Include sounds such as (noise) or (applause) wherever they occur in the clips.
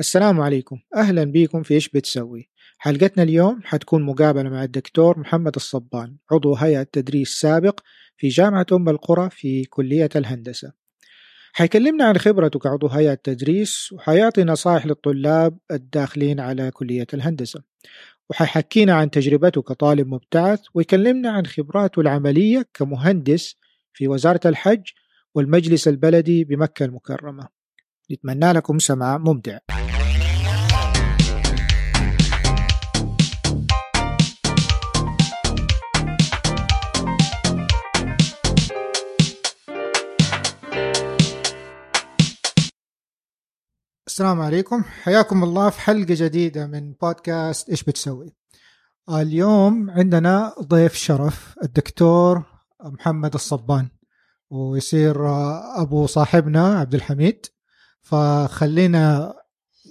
السلام عليكم. أهلا بكم في إيش بتسوي؟ حلقتنا اليوم حتكون مقابلة مع الدكتور محمد الصبان عضو هيئة تدريس سابق في جامعة أم القرى في كلية الهندسة. حيكلمنا عن خبرته كعضو هيئة تدريس وحيعطي نصائح للطلاب الداخلين على كلية الهندسة. وحيحكينا عن تجربته كطالب مبتعث ويكلمنا عن خبراته العملية كمهندس في وزارة الحج والمجلس البلدي بمكة المكرمة. نتمنى لكم سماع ممتع. السلام عليكم. حياكم الله في حلقة جديدة من بودكاست إيش بتسوي؟ اليوم عندنا ضيف شرف الدكتور محمد الصبان ويصير أبو صاحبنا عبد الحميد. فخلينا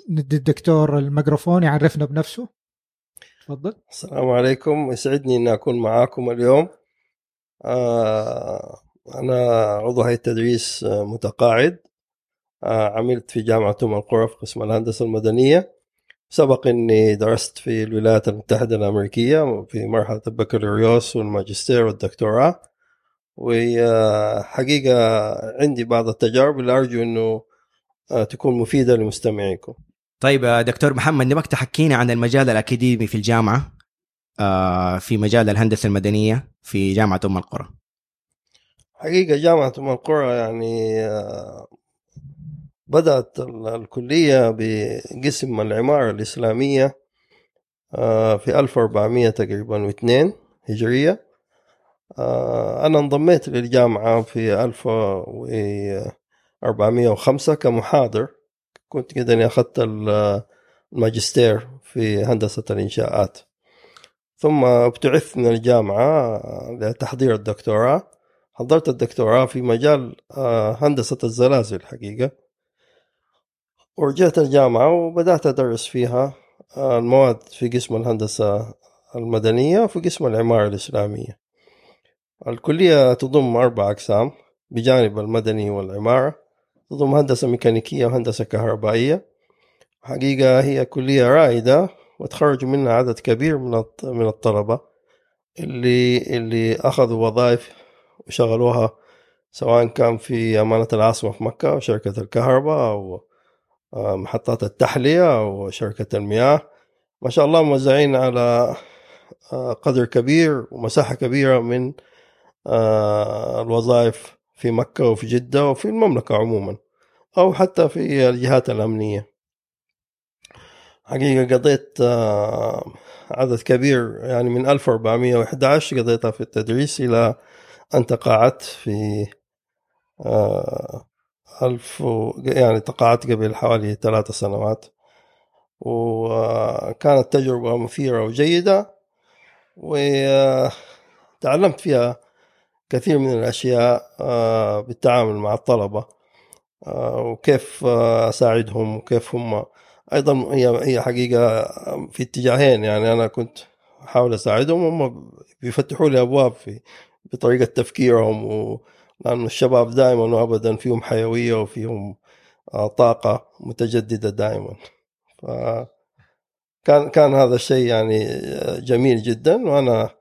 ندي الدكتور الميكروفون يعرفنا بنفسه. تفضل. السلام عليكم. يسعدني إني أكون معاكم اليوم. آه أنا عضو هيئة تدريس متقاعد. آه عملت في جامعة ام القرى في قسم الهندسة المدنية. سبق إني درست في الولايات المتحدة الأمريكية في مرحلة البكالوريوس والماجستير والدكتوراه. وحقيقه عندي بعض التجارب اللي أرجو إنه تكون مفيدة لمستمعيكم. طيب دكتور محمد نبغاك تحكينا عن المجال الأكاديمي في الجامعة آه، في مجال الهندسة المدنية في جامعة أم القرى. حقيقة جامعة أم القرى يعني آه، بدأت الكلية بقسم العمارة الإسلامية في 1400 تقريبا واثنين هجرية أنا انضميت للجامعة في 1000 405 كمحاضر. كنت كده اني اخذت الماجستير في هندسة الإنشاءات. ثم ابتعثت من الجامعة لتحضير الدكتوراه. حضرت الدكتوراه في مجال آه، هندسة الزلازل حقيقة ورجعت الجامعة وبدأت أدرس فيها آه، المواد في قسم الهندسة المدنية وفي قسم العمارة الإسلامية. الكلية تضم أربع أقسام بجانب المدني والعمارة. تضم هندسة ميكانيكية وهندسة كهربائية. حقيقة هي كلية رائدة وتخرج منها عدد كبير من من الطلبة اللي اللي أخذوا وظائف وشغلوها سواء كان في أمانة العاصمة في مكة أو شركة الكهرباء أو آه، محطات التحلية أو شركة المياه. ما شاء الله موزعين على آه، قدر كبير ومساحة كبيرة من آه، الوظائف في مكة وفي جدة وفي المملكة عموما أو حتى في الجهات الأمنية. حقيقة قضيت آه، عدد كبير يعني من 1411 قضيتها في التدريس إلى أن تقاعدت في آه، ألف يعني تقاعدت قبل حوالي ثلاثة سنوات. وكانت تجربة مثيرة وجيدة وتعلمت فيها كثير من الأشياء آه، بالتعامل مع الطلبة آه، وكيف آه، أساعدهم وكيف هم. أيضا هي هي حقيقة في اتجاهين يعني أنا كنت أحاول أساعدهم هم بيفتحوا لي أبواب في بطريقة تفكيرهم و لأن الشباب دائما وابدا فيهم حيوية وفيهم طاقة متجددة دائما. ف كان كان هذا الشيء يعني جميل جدا وأنا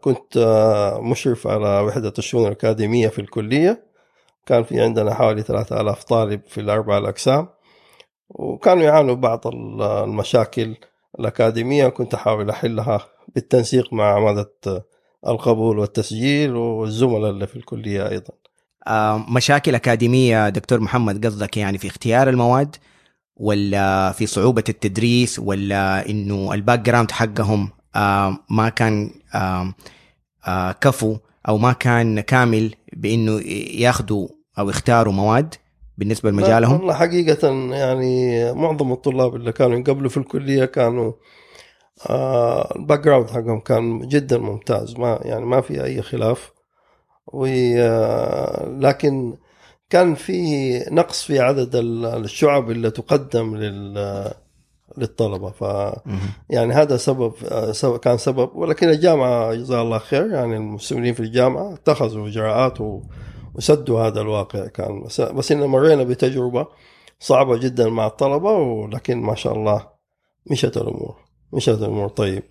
كنت آه، مشرف على وحدة الشؤون الأكاديمية في الكلية. كان في عندنا حوالي 3000 طالب في الأربع الأقسام. وكانوا يعانوا بعض المشاكل الأكاديمية. كنت أحاول أحلها بالتنسيق مع عمادة القبول والتسجيل والزملاء اللي في الكلية أيضا. آه، مشاكل أكاديمية دكتور محمد قصدك يعني في اختيار المواد ولا في صعوبة التدريس ولا إنه ال background حقهم آه، ما كان آه، آه، كفو أو ما كان كامل بإنه ياخذوا أو يختاروا مواد بالنسبة لمجالهم؟ والله حقيقة يعني معظم الطلاب اللي كانوا يقبلوا في الكلية كانوا ال background حقهم كان جدا ممتاز ما يعني ما في أي خلاف لكن كان في نقص في عدد الشعب اللي تقدم لل للطلبة. ف يعني هذا سبب كان سبب. ولكن الجامعة جزاها الله خير. يعني المسؤولين في الجامعة اتخذوا اجراءات وسدوا هذا الواقع. كان بس, بس إن مرينا بتجربة صعبة جدا مع الطلبة ولكن ما شاء الله مشت الأمور. مشت الأمور. طيب.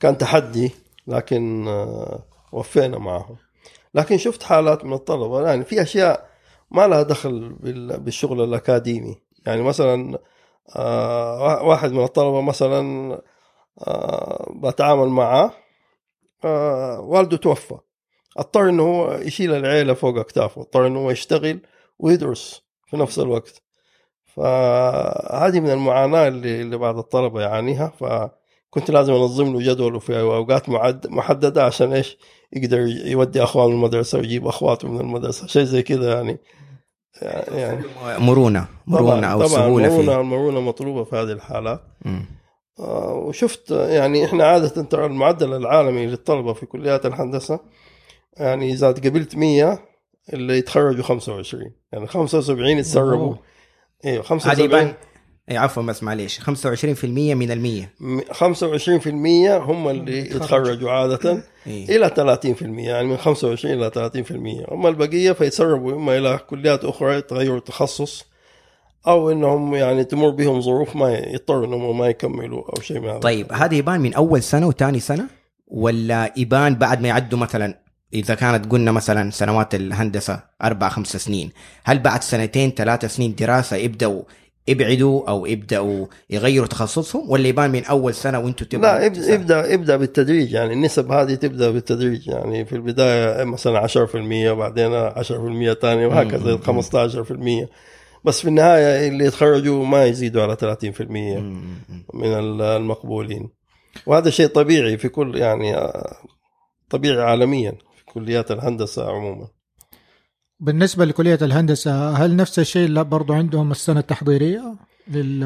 كان تحدي لكن آه، وفينا معهم. لكن شفت حالات من الطلبة. يعني في أشياء ما لها دخل بال- بالشغل الأكاديمي. يعني مثلا آه، واحد من الطلبة مثلا آه، بتعامل معه آه، والده توفى. اضطر إنه هو يشيل العيلة فوق أكتافه. اضطر إنه هو يشتغل ويدرس في نفس الوقت. فهذه من المعاناة اللي اللي بعض الطلبة يعانيها. فكنت لازم أنظم له جدوله في أوقات محددة عشان إيش؟ يقدر يودي اخوانه المدرسة ويجيب أخواته من المدرسة. شيء زي كذا يعني. يعني. مرونة مرونة أو طبعا سهولة المرونه في المرونة مطلوبة في هذه الحالات. آه، وشفت يعني إحنا عادة ترى المعدل العالمي للطلبة في كليات الهندسة يعني إذا قبلت 100 اللي يتخرجوا 25 يعني 75 يتسربوا. أيوه هذه 75 يبان اي عفوا بس معليش. 25% من المية. 25% هم اللي يتخرجوا عادة. إيه. إلى 30% يعني من 25 إلى 30% اما البقية فيتسربوا إما إلى كليات أخرى يتغيروا التخصص أو إنهم يعني تمر بهم ظروف ما يضطروا إنهم ما يكملوا أو شيء من هذا. طيب هذا يبان من أول سنة وثاني سنة؟ ولا يبان بعد ما يعدوا مثلا إذا كانت قلنا مثلا سنوات الهندسة أربع خمس سنين هل بعد سنتين ثلاثة سنين دراسة يبدأوا يبعدوا أو يبداوا يغيروا تخصصهم؟ ولا يبان من أول سنة وأنتم تبغوا لا ابدا ابدأ ابدأ بالتدريج. يعني النسب هذه تبدأ بالتدريج. يعني في البداية مثلا 10% بعدين 10% ثانية وهكذا 15% بس في النهاية اللي يتخرجوا ما يزيدوا على 30% من المقبولين. وهذا شيء طبيعي في كل يعني طبيعي عالميا في كليات الهندسة عموما. بالنسبة لكلية الهندسة هل نفس الشيء لا برضو عندهم السنة التحضيرية لل...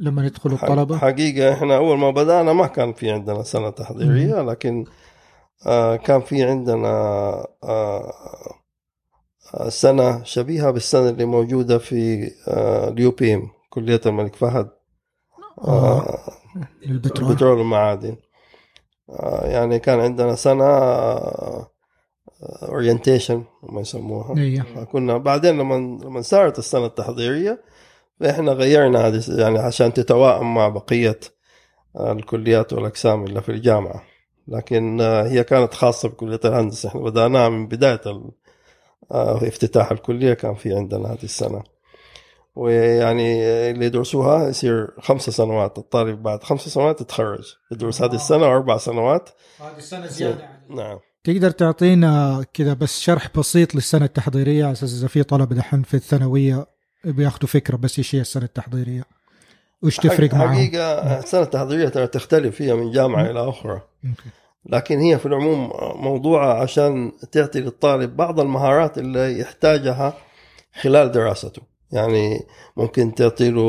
لما يدخلوا الطلبة؟ حقيقة إحنا أول ما بدأنا ما كان في عندنا سنة تحضيرية لكن آه، كان في عندنا آه، آه، سنة شبيهة بالسنة اللي موجودة في ال UPM كلية الملك فهد. آه، للبترول البترول. والمعادن. آه، يعني كان عندنا سنة orientation ما يسموها. إيه. كنا بعدين لما لما صارت السنة التحضيرية فإحنا غيرنا هذه يعني عشان تتوائم مع بقية الكليات والأقسام اللي في الجامعة. لكن آه، هي كانت خاصة بكلية الهندسة. إحنا بدأناها من بداية ال- آه، افتتاح الكلية كان في عندنا هذه السنة. ويعني اللي يدرسوها يصير خمس سنوات. الطالب بعد خمس سنوات يتخرج. يدرس هذه السنة واربع سنوات. هذه السنة نعم. تقدر تعطينا كذا بس شرح بسيط للسنة التحضيرية على أساس إذا في طلبة دحين في الثانوية بياخذوا فكرة بس إيش هي السنة التحضيرية؟ وش تفرق معهم؟ حقيقة السنة التحضيرية ترى تختلف فيها من جامعة إلى أخرى. لكن هي في العموم موضوعة عشان تعطي للطالب بعض المهارات اللي يحتاجها خلال دراسته. يعني ممكن تعطي له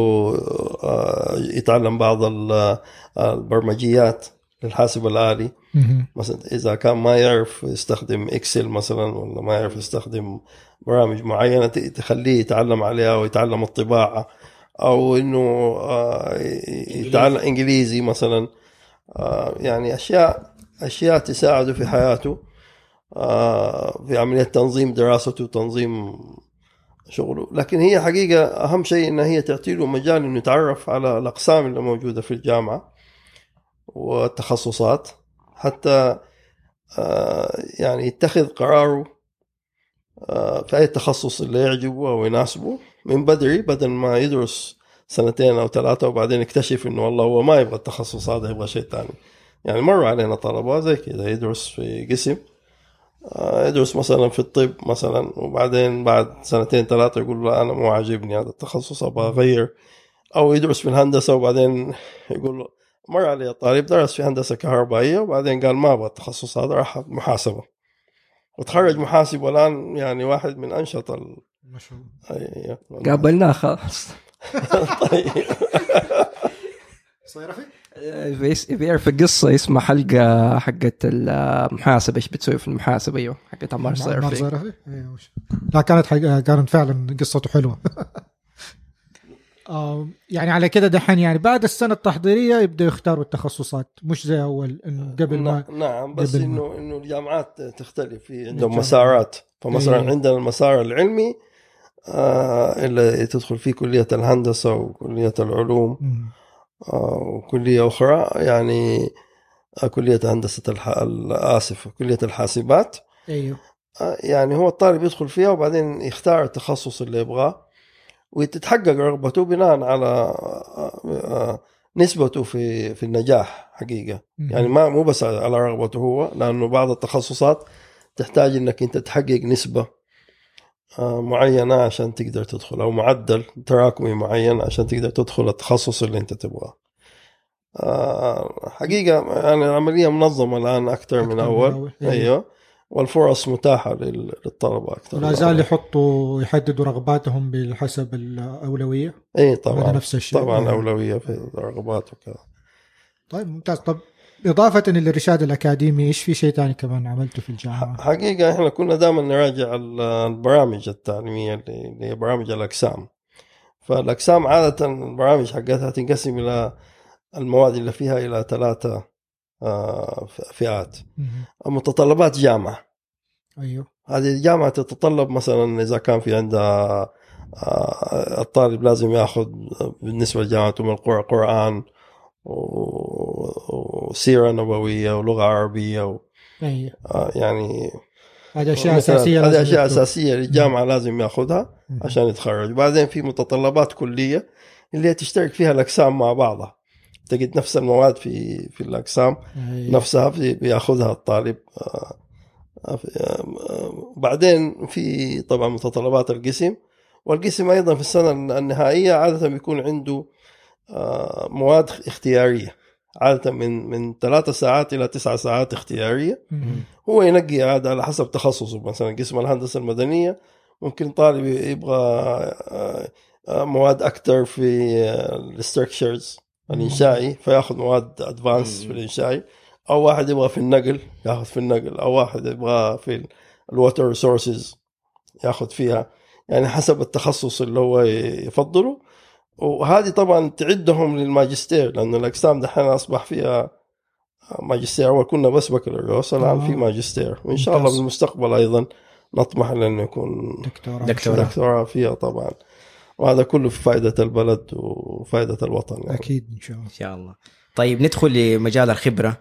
آه، يتعلم بعض ال- البرمجيات للحاسب الآلي. مثلا إذا كان ما يعرف يستخدم إكسل مثلا ولا ما يعرف يستخدم برامج معينة تخليه يتعلم عليها ويتعلم الطباعة. أو إنه آه، يتعلم إنجليزي مثلا. آه، يعني أشياء أشياء تساعده في حياته. آه، في عملية تنظيم دراسته وتنظيم شغله. لكن هي حقيقة أهم شيء إنها هي تعطي له مجال إنه يتعرف على الأقسام اللي موجودة في الجامعة. والتخصصات حتى آه، يعني يتخذ قراره آه، في أي تخصص اللي يعجبه أو يناسبه. من بدري بدل ما يدرس سنتين أو ثلاثة وبعدين يكتشف إنه والله هو ما يبغى التخصص هذا يبغى شيء ثاني. يعني مر علينا طلبة زي كذا يدرس في قسم آه، يدرس مثلا في الطب مثلا وبعدين بعد سنتين ثلاثة يقول لا أنا مو عاجبني هذا التخصص أبغى أغير. أو يدرس في الهندسة وبعدين يقول له مر علي طالب درس في هندسة كهربائية وبعدين قال ما أبغى التخصص هذا راح محاسبة. وتخرج محاسب والآن يعني واحد من أنشط ال... ما شاء الله. أي- قابلناه خلاص. (laughs) طيب. صيرفي؟ بيس- بيعرف القصة يسمع حلقة حقت المحاسبة إيش بتسوي في المحاسبة؟ أيوه حقت عمار عمار صيرفي صيرفي؟ أيوه وش- لا كانت حق... كانت فعلا قصته حلوة. (laughs) يعني على كده دحين يعني بعد السنة التحضيرية يبدأوا يختاروا التخصصات. مش زي أول انه قبل ما نعم بس انه إنه الجامعات تختلف. في عندهم. مسارات. فمثلا إيه. عندنا المسار العلمي آه، إلا تدخل فيه كلية الهندسة وكلية العلوم. آه، وكلية أخرى. يعني آه، كلية هندسة الح... اسف كلية الحاسبات. أيوه. آه، يعني هو الطالب يدخل فيها وبعدين يختار التخصص اللي يبغاه. وتتحقق رغبته بناء على آه، آه، نسبته في في النجاح حقيقة مم. يعني ما مو بس على رغبته هو لأنه بعض التخصصات تحتاج إنك أنت تحقق نسبة آه، معينة عشان تقدر تدخل أو معدل تراكمي معين عشان تقدر تدخل التخصص اللي أنت تبغاه حقيقة يعني العملية منظمة الآن أكثر من اول أول. أيوة. أيوه والفرص متاحة لل- للطلبة أكثر. ولا زال يحطوا يحددوا رغباتهم بحسب الأولوية؟ اي هذا طبعا. نفس الشيء. طبعا يعني. أولوية في الرغبات وكذا. طيب ممتاز. طب إضافة للارشاد الأكاديمي إيش في شيء ثاني كمان عملته في الجامعة؟ حقيقة إحنا كنا دائما نراجع ال- البرامج التعليمية اللي برامج الأقسام. فالأقسام عادة البرامج حقتها تنقسم إلى المواد اللي فيها إلى ثلاثة فئات. مم. متطلبات جامعة. أيوه. هذه الجامعة تتطلب مثلا إذا كان في عندها آه، الطالب لازم يأخذ بالنسبة لجامعته من القرى قرآن و- وسيرة نبوية ولغة عربية و- أيوه. آه، يعني هذه أشياء أساسية هذه أشياء. أساسية للجامعة لازم يأخذها. عشان يتخرج. بعدين في متطلبات كلية اللي هي تشترك فيها الأقسام مع بعضها. تجد نفس المواد في في الأقسام أيوة. نفسها في- بيأخذها الطالب آه، آه، آه، بعدين في طبعا متطلبات القسم والقسم أيضا في السنة النهائية عادة بيكون عنده مواد اختيارية عادة من من ثلاثة ساعات إلى تسعة ساعات اختيارية. هو ينقي هذا على حسب تخصصه مثلا قسم الهندسة المدنية ممكن طالب يبغى مواد أكثر في ال structures الإنشائي فياخذ مواد advanced في الإنشائي. أو واحد يبغى في النقل ياخذ في النقل. أو واحد يبغى في ال water resources ياخذ فيها. يعني حسب التخصص اللي هو يفضله. وهذه طبعا تعدهم للماجستير لأنه الأقسام دحين أصبح فيها ماجستير. أول كنا بس بكالوريوس الآن آه. في ماجستير. وإن شاء الله. بالمستقبل أيضا نطمح لأنه يكون دكتوراه. دكتوراه. دكتوراه فيها طبعا. وهذا كله في فائدة البلد وفائدة الوطن. يعني. أكيد إن شاء الله. إن شاء الله. طيب ندخل لمجال الخبرة.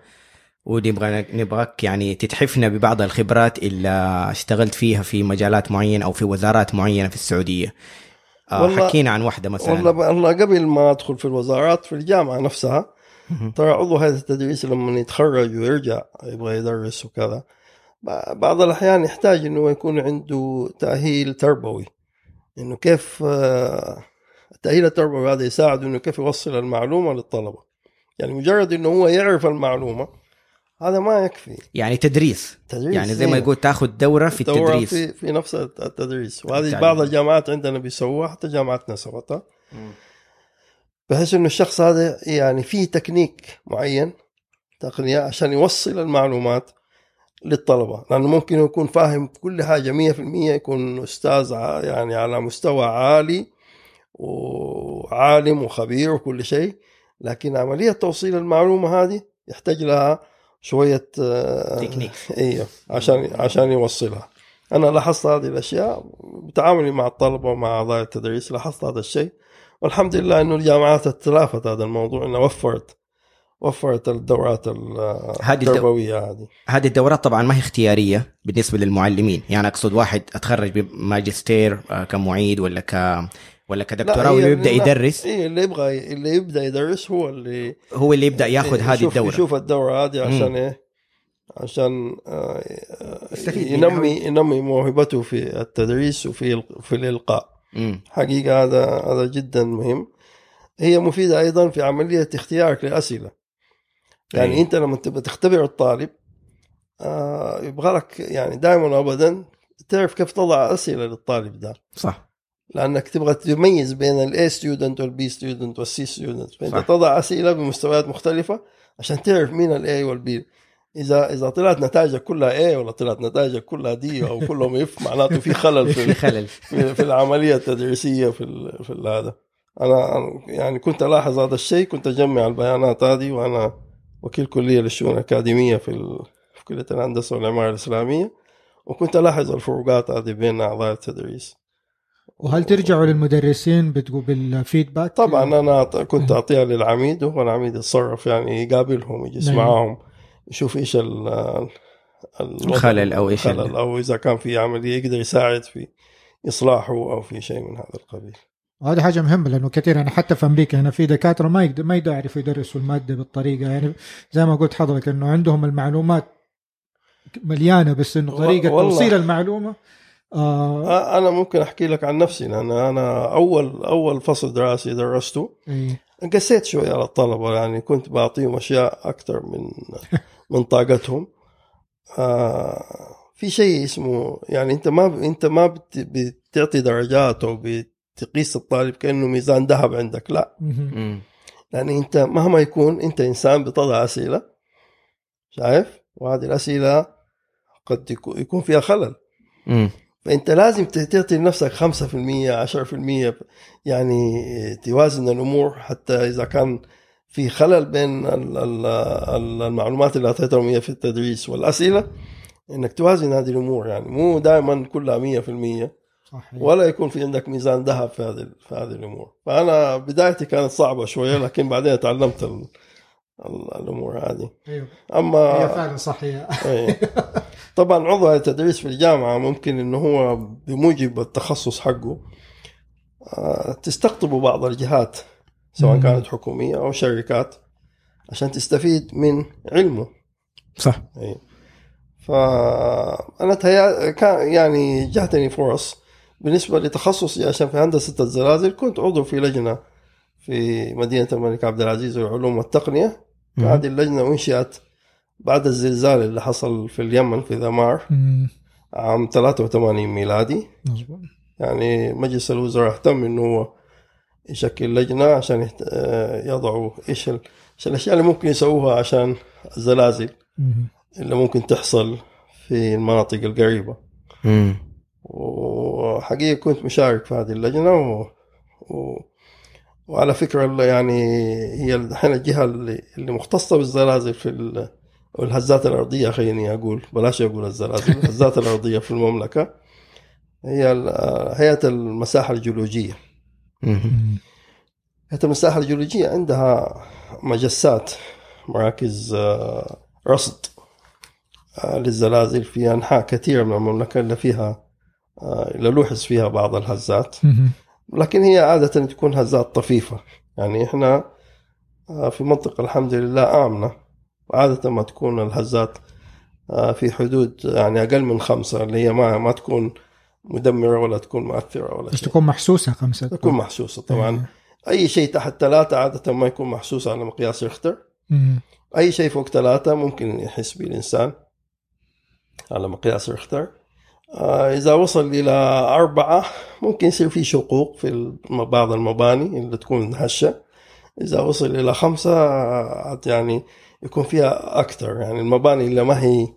ونبغى نبغاك يعني تتحفنا ببعض الخبرات اللي اشتغلت فيها في مجالات معينه أو في وزارات معينة في السعودية. آه والله- حكينا عن واحدة مثلا. والله والله قبل ما أدخل في الوزارات في الجامعة نفسها ترى عضو هيئة التدريس لما يتخرج ويرجع يبغى يدرس وكذا ب- بعض الأحيان يحتاج إنه يكون عنده تأهيل تربوي. إنه كيف آه، التاهيل التربوي هذا يساعده إنه كيف يوصل المعلومة للطلبة. يعني مجرد إنه هو يعرف المعلومة هذا ما يكفي. يعني تدريس. تدريس يعني زي ما إيه. يقول تاخذ دورة في دورة التدريس. في في نفس التدريس. وهذه التعليم. بعض الجامعات عندنا بيسووها حتى جامعتنا سوتها بحيث إنه الشخص هذا يعني في تكنيك معين تقنية عشان يوصل المعلومات. للطلبة لأنه ممكن يكون فاهم كل حاجة 100% يكون أستاذ ع- يعني على مستوى عالي وعالم وخبير وكل شيء لكن عملية توصيل المعلومة هذه يحتاج لها شوية آه، تكنيك. (laughs) أيوه عشان عشان يوصلها أنا لاحظت هذه الأشياء بتعاملي مع الطلبة ومع اعضاء التدريس لاحظت هذا الشيء والحمد لله إنه الجامعات تلافت هذا الموضوع انها وفرت وفرت الدورات التربوية هذه. هذه الدورات طبعا ما هي اختيارية بالنسبة للمعلمين. يعني أقصد واحد أتخرج بماجستير آه، كمعيد ولا ك ولا كدكتوراه ويبدأ يدرس؟ إيه اللي يبغى اللي يبدأ يدرس هو اللي هو اللي يبدأ ياخذ إيه، هذه الدورة. يشوف الدورة هذه عشان. إيه؟ عشان آه، ينمي ينمي. موهبته في التدريس وفي في الإلقاء. مم. حقيقة هذا هذا جدا مهم. هي مفيدة أيضا في عملية اختيارك للاسئله يعني أي. أنت لما تبغى تختبر الطالب آه يبغى لك يعني دائما وابدا تعرف كيف تضع أسئلة للطالب ده. صح. لأنك تبغى تميز بين ال A student وال B student وال C student فانت صح. تضع أسئلة بمستويات مختلفة عشان تعرف مين ال A وال B إذا إذا طلعت نتائجك كلها A ولا طلعت نتائجك كلها D أو كلهم F معناته في خلل في (laughs) في خلل. في, في العملية التدريسية في ال- في هذا. أنا يعني كنت ألاحظ هذا الشيء كنت أجمع البيانات هذه وأنا وكيل كلية للشؤون الأكاديمية في ال- في كلية الهندسة والعمارة الإسلامية وكنت ألاحظ الفروقات هذه بين أعضاء التدريس. وهل ترجعوا للمدرسين بتقول بالفيدباك طبعا أنا أعط- كنت أعطيها للعميد وهو العميد يتصرف يعني يقابلهم يجلس نعم. معاهم يشوف ال ال- الخلل أو إيش ال- الخلل أو إذا كان في عملية يقدر يساعد في إصلاحه أو في شيء من هذا القبيل. وهذه حاجة مهمة لأنه كثير يعني حتى في أمريكا هنا في دكاترة ما يقدر ما يعرفوا يدرسوا المادة بالطريقة يعني زي ما قلت حضرتك إنه عندهم المعلومات مليانة بس إنه طريقة. توصيل المعلومة آه أنا ممكن أحكي لك عن نفسي لأن أنا اول أول فصل دراسي درسته إيه. قسيت شوي على الطلبة يعني كنت بعطيهم أشياء أكثر من (laughs) من طاقتهم آه في شيء اسمه يعني أنت ما أنت ما بت- بتعطي درجات أو بتقيس الطالب كأنه ميزان ذهب عندك. لا. لأن أنت مهما يكون أنت إنسان بتضع أسئلة. شايف؟ وهذه الأسئلة قد يكو- يكون فيها خلل. فأنت لازم تعطي لنفسك 5% 10% يعني توازن الأمور حتى إذا كان في خلل بين ال- ال- ال- المعلومات اللي أعطيتهم هي في التدريس والأسئلة. إنك توازن هذه الأمور يعني مو دائما كلها 100% صحيح. ولا يكون في عندك ميزان ذهب في هذه في هذه الأمور. فأنا بدايتي كانت صعبة شوية لكن بعدين تعلمت ال- ال- الأمور هذه. أيوه. اما هي فعلا صحيح إيه. (laughs) طبعا عضو التدريس في الجامعة ممكن إنه هو بموجب التخصص حقه آه، تستقطبوا بعض الجهات سواء مم. كانت حكومية أو شركات عشان تستفيد من علمه. صح. إيه. فأنا تهيأ كان يعني جاتني فرص بالنسبة لتخصصي عشان في هندسة الزلازل كنت عضو في لجنة في مدينة الملك عبد العزيز للعلوم والتقنية. هذه اللجنة أنشئت بعد الزلزال اللي حصل في اليمن في ذمار. عام 83 ميلادي مظبوط يعني مجلس الوزراء اهتم إنه هو يشكل لجنة عشان يهت- آه، يضعوا إيش ال- إيش الأشياء اللي ممكن يسووها عشان الزلازل. اللي ممكن تحصل في المناطق القريبة مم. وحقيقة كنت مشارك في هذه اللجنة و... و... وعلى فكرة يعني هي الحين الجهة اللي, اللي مختصة بالزلازل في ال... أو الهزات الأرضية خليني أقول بلاش أقول الزلازل (laughs) الهزات الأرضية في المملكة هي هيئة المساحة الجيولوجية. هيئة المساحة الجيولوجية عندها مجسات مراكز آه، رصد آه، للزلازل في أنحاء كثيرة من المملكة اللي فيها آه، لوحظ فيها بعض الهزات. لكن هي عادة تكون هزات طفيفة. يعني إحنا آه، في منطقة الحمد لله آمنة. وعادة ما تكون الهزات آه، في حدود يعني أقل من خمسة اللي هي ما ما تكون مدمرة ولا تكون مؤثرة ولا بس شيء. تكون محسوسة خمسة. تكون محسوسة طبعا. أي شيء تحت ثلاثة عادة ما يكون محسوس على مقياس ريختر. أي شيء فوق ثلاثة ممكن يحس به الإنسان على مقياس ريختر إذا وصل إلى أربعة ممكن يصير في شقوق في بعض المباني اللي تكون هشة إذا وصل إلى خمسة آه، يعني يكون فيها أكثر. يعني المباني اللي ما هي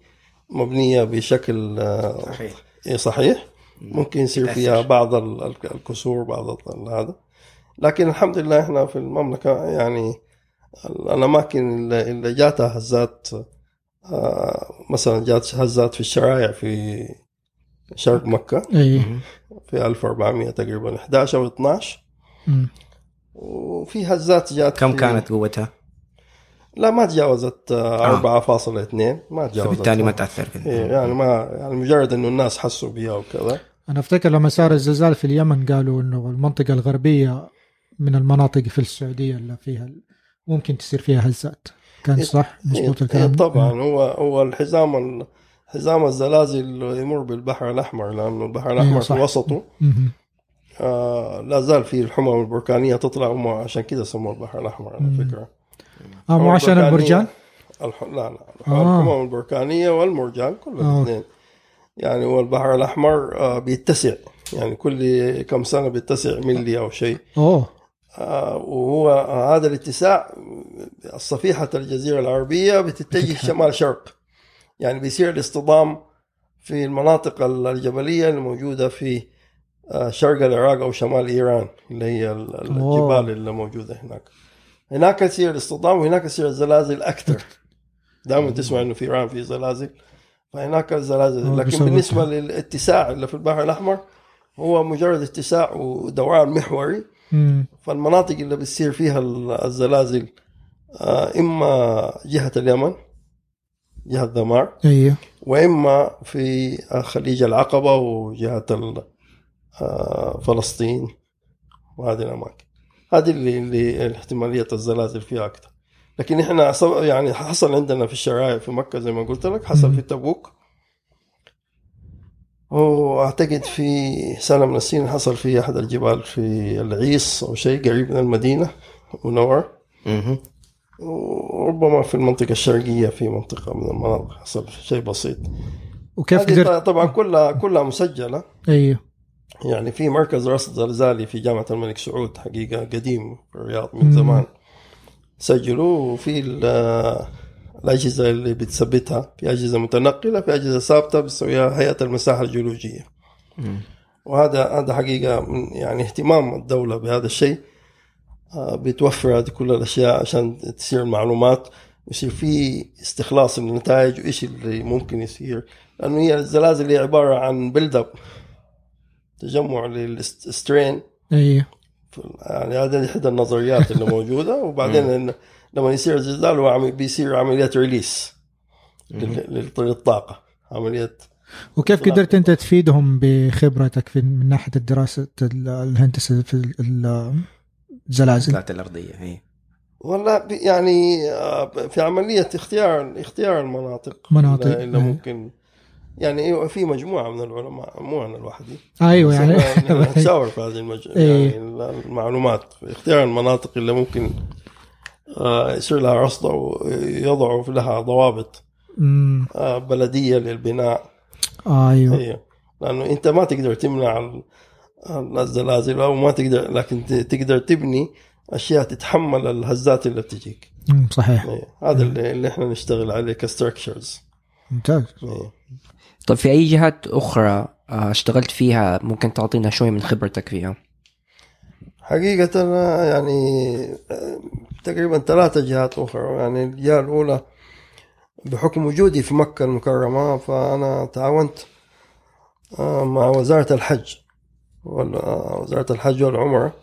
مبنية بشكل آه، صحيح. صحيح. ممكن يصير فيها. بعض ال- ال- الكسور بعض هذا. لكن الحمد لله إحنا في المملكة يعني الأماكن اللي جاتها هزات آه، مثلا جات هزات في الشرايع في شرق مكة. اي مم. في 1400 تقريبا 11 أو 12 مم. وفي هزات جات كم في- كانت قوتها؟ لا ما تجاوزت آه، 4.2 ما تجاوزت. فبالتالي ما تأثر إيه، يعني ما يعني مجرد إنه الناس حسوا بها وكذا. أنا أفتكر لما صار الزلزال في اليمن قالوا إنه المنطقة الغربية من المناطق في السعودية اللي فيها ممكن تصير فيها هزات. كان إيه، صح؟ مضبوط إيه، الكلام؟ إيه طبعا هو هو الحزام ال- حزام الزلازل يمر بالبحر الأحمر لأنه البحر الأحمر صح. في وسطه. آه لا زال فيه الحمم البركانية تطلع هم عشان كذا سموه البحر الأحمر على مم. فكرة آه مو عشان البركانية- المرجان الح... لا لا آه. الحمم البركانية والمرجان كل آه. الاثنين يعني هو البحر الأحمر آه بيتسع يعني كل كم سنة بيتسع ملي أو شيء أوه آه، وهو هذا الاتساع صفيحة الجزيرة العربية بتتجه شمال شرق يعني بيصير الاصطدام في المناطق الجبلية الموجودة في آه، شرق العراق أو شمال إيران اللي هي أوه. الجبال اللي موجودة هناك. هناك يصير الاصطدام وهناك يصير الزلازل أكثر. (laughs) دائما تسمع إنه في إيران في زلازل. فهناك الزلازل. أوه، لكن بالنسبة للاتساع اللي في البحر الأحمر هو مجرد اتساع ودوران محوري. مم. فالمناطق اللي بتصير فيها الزلازل آه، إما جهة اليمن جهة دمار. أيوه. وإما في خليج العقبة وجهة آه، فلسطين وهذه الأماكن. هذه اللي اللي احتماليه الزلازل فيها أكثر. لكن إحنا يعني حصل عندنا في الشرايع في مكة زي ما قلت لك حصل في تبوك. وأعتقد في سنة من السنين حصل في أحد الجبال في العيص أو شيء قريب من المدينة منور. وربما في المنطقة الشرقية في منطقة من المناطق حصل شيء بسيط. وكيف قدرت طبعا كلها كلها مسجلة. أيوه. يعني في مركز رصد زلزالي في جامعة الملك سعود حقيقة قديم في الرياض من زمان. سجلوا وفي ال- الأجهزة اللي بتثبتها في أجهزة متنقلة في أجهزة ثابتة بتسويها هيئة المساحة الجيولوجية. مم. وهذا هذا حقيقة من يعني اهتمام الدولة بهذا الشيء. بتوفر هذه كل الأشياء عشان تصير المعلومات ويصير في استخلاص النتائج وإيش اللي ممكن يصير. لأنه هي الزلازل هي عبارة عن build up تجمع لل strain أيوه يعني هذه إحدى النظريات اللي موجودة. (laughs) وبعدين لما يصير زلزال هو عم- بيصير عمليه release لل- للطاقه عمليه وكيف قدرت أنت تفيدهم بخبرتك في من ناحية الدراسه ال- الهندسة في ال- ال- الزلازل الذات الأرضية هي والله ب- يعني آه، في عملية اختيار اختيار المناطق. مناطق. اللي اللي إيه. ممكن. يعني في مجموعة من العلماء مو أنا لوحدي. أيوه يعني. (laughs) نتشاور في هذه المج... إيه. يعني المعلومات. في اختيار المناطق اللي ممكن آه، يصير لها رصد ويضعوا لها ضوابط آه، بلدية للبناء. أيوه. أيوه لأنه أنت ما تقدر تمنع ال- الزلازل أو ما تقدر لكن ت- تقدر تبني أشياء تتحمل الهزات اللي بتجيك. صحيح. إيه. هذا اللي, اللي إحنا نشتغل عليه كستركشرز ممتاز. طيب في أي جهات أخرى آه، اشتغلت فيها ممكن تعطينا شوي من خبرتك فيها؟ حقيقة أنا يعني آه، تقريبا ثلاثة جهات أخرى. يعني الجهة الأولى بحكم وجودي في مكة المكرمة فأنا تعاونت آه، مع وزارة الحج. وزارة الحج والعمرة.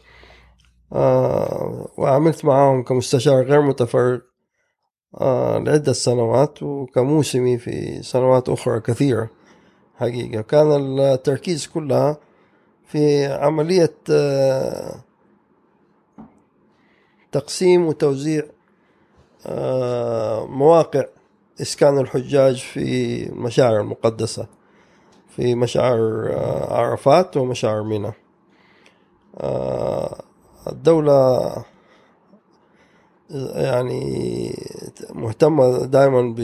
آه، وعملت معهم كمستشار غير متفرغ آه، لعدة سنوات وكموسمي في سنوات أخرى كثيرة حقيقة. كان التركيز كلها في عملية آه، تقسيم وتوزيع مواقع إسكان الحجاج في المشاعر المقدسة. في مشاعر آه، عرفات ومشاعر منى آه، الدولة يعني مهتمة دائما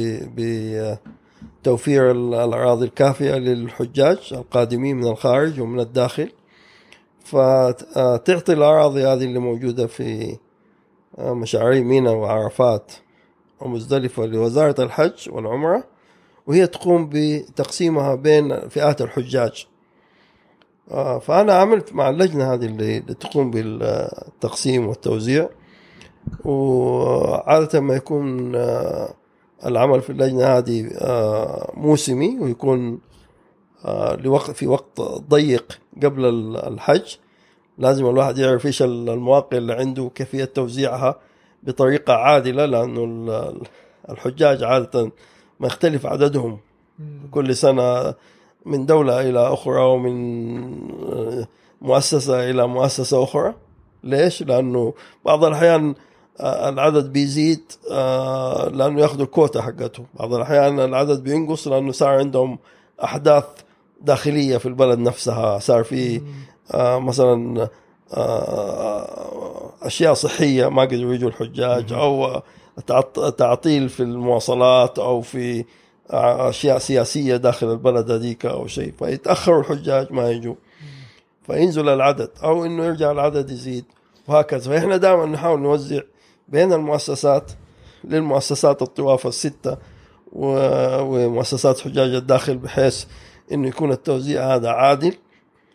بتوفير الأراضي الكافية للحجاج القادمين من الخارج ومن الداخل. فتعطي الأراضي هذه اللي موجودة في مشاعر مينا وعرفات ومزدلفة لوزارة الحج والعمرة. وهي تقوم بتقسيمها بين فئات الحجاج. آه، فأنا عملت مع اللجنة هذه اللي تقوم بالتقسيم والتوزيع. وعادة ما يكون آه، العمل في اللجنة هذه آه، موسمي ويكون لوقت في وقت ضيق قبل ال- الحج. لازم الواحد يعرف إيش المواقع اللي عنده وكيفية توزيعها بطريقة عادلة لأنه ال- الحجاج عادة ما يختلف عددهم. كل سنة من دولة إلى أخرى ومن آه، مؤسسة إلى مؤسسة أخرى. ليش؟ لأنه بعض الأحيان آه، العدد بيزيد آه، لأنه يأخذوا الكوتا حقتهم. بعض الأحيان العدد بينقص لأنه صار عندهم أحداث داخلية في البلد نفسها. صار في مثلا أشياء صحية ما قدروا يجوا الحجاج أو تعطيل في المواصلات أو في أشياء سياسية داخل البلد هذيك أو شيء فيتأخروا الحجاج ما يجوا. فينزل العدد أو إنه يرجع العدد يزيد وهكذا. فإحنا دائما نحاول نوزع بين المؤسسات للمؤسسات الطواف الستة ومؤسسات حجاج الداخل بحيث إنه يكون التوزيع هذا عادل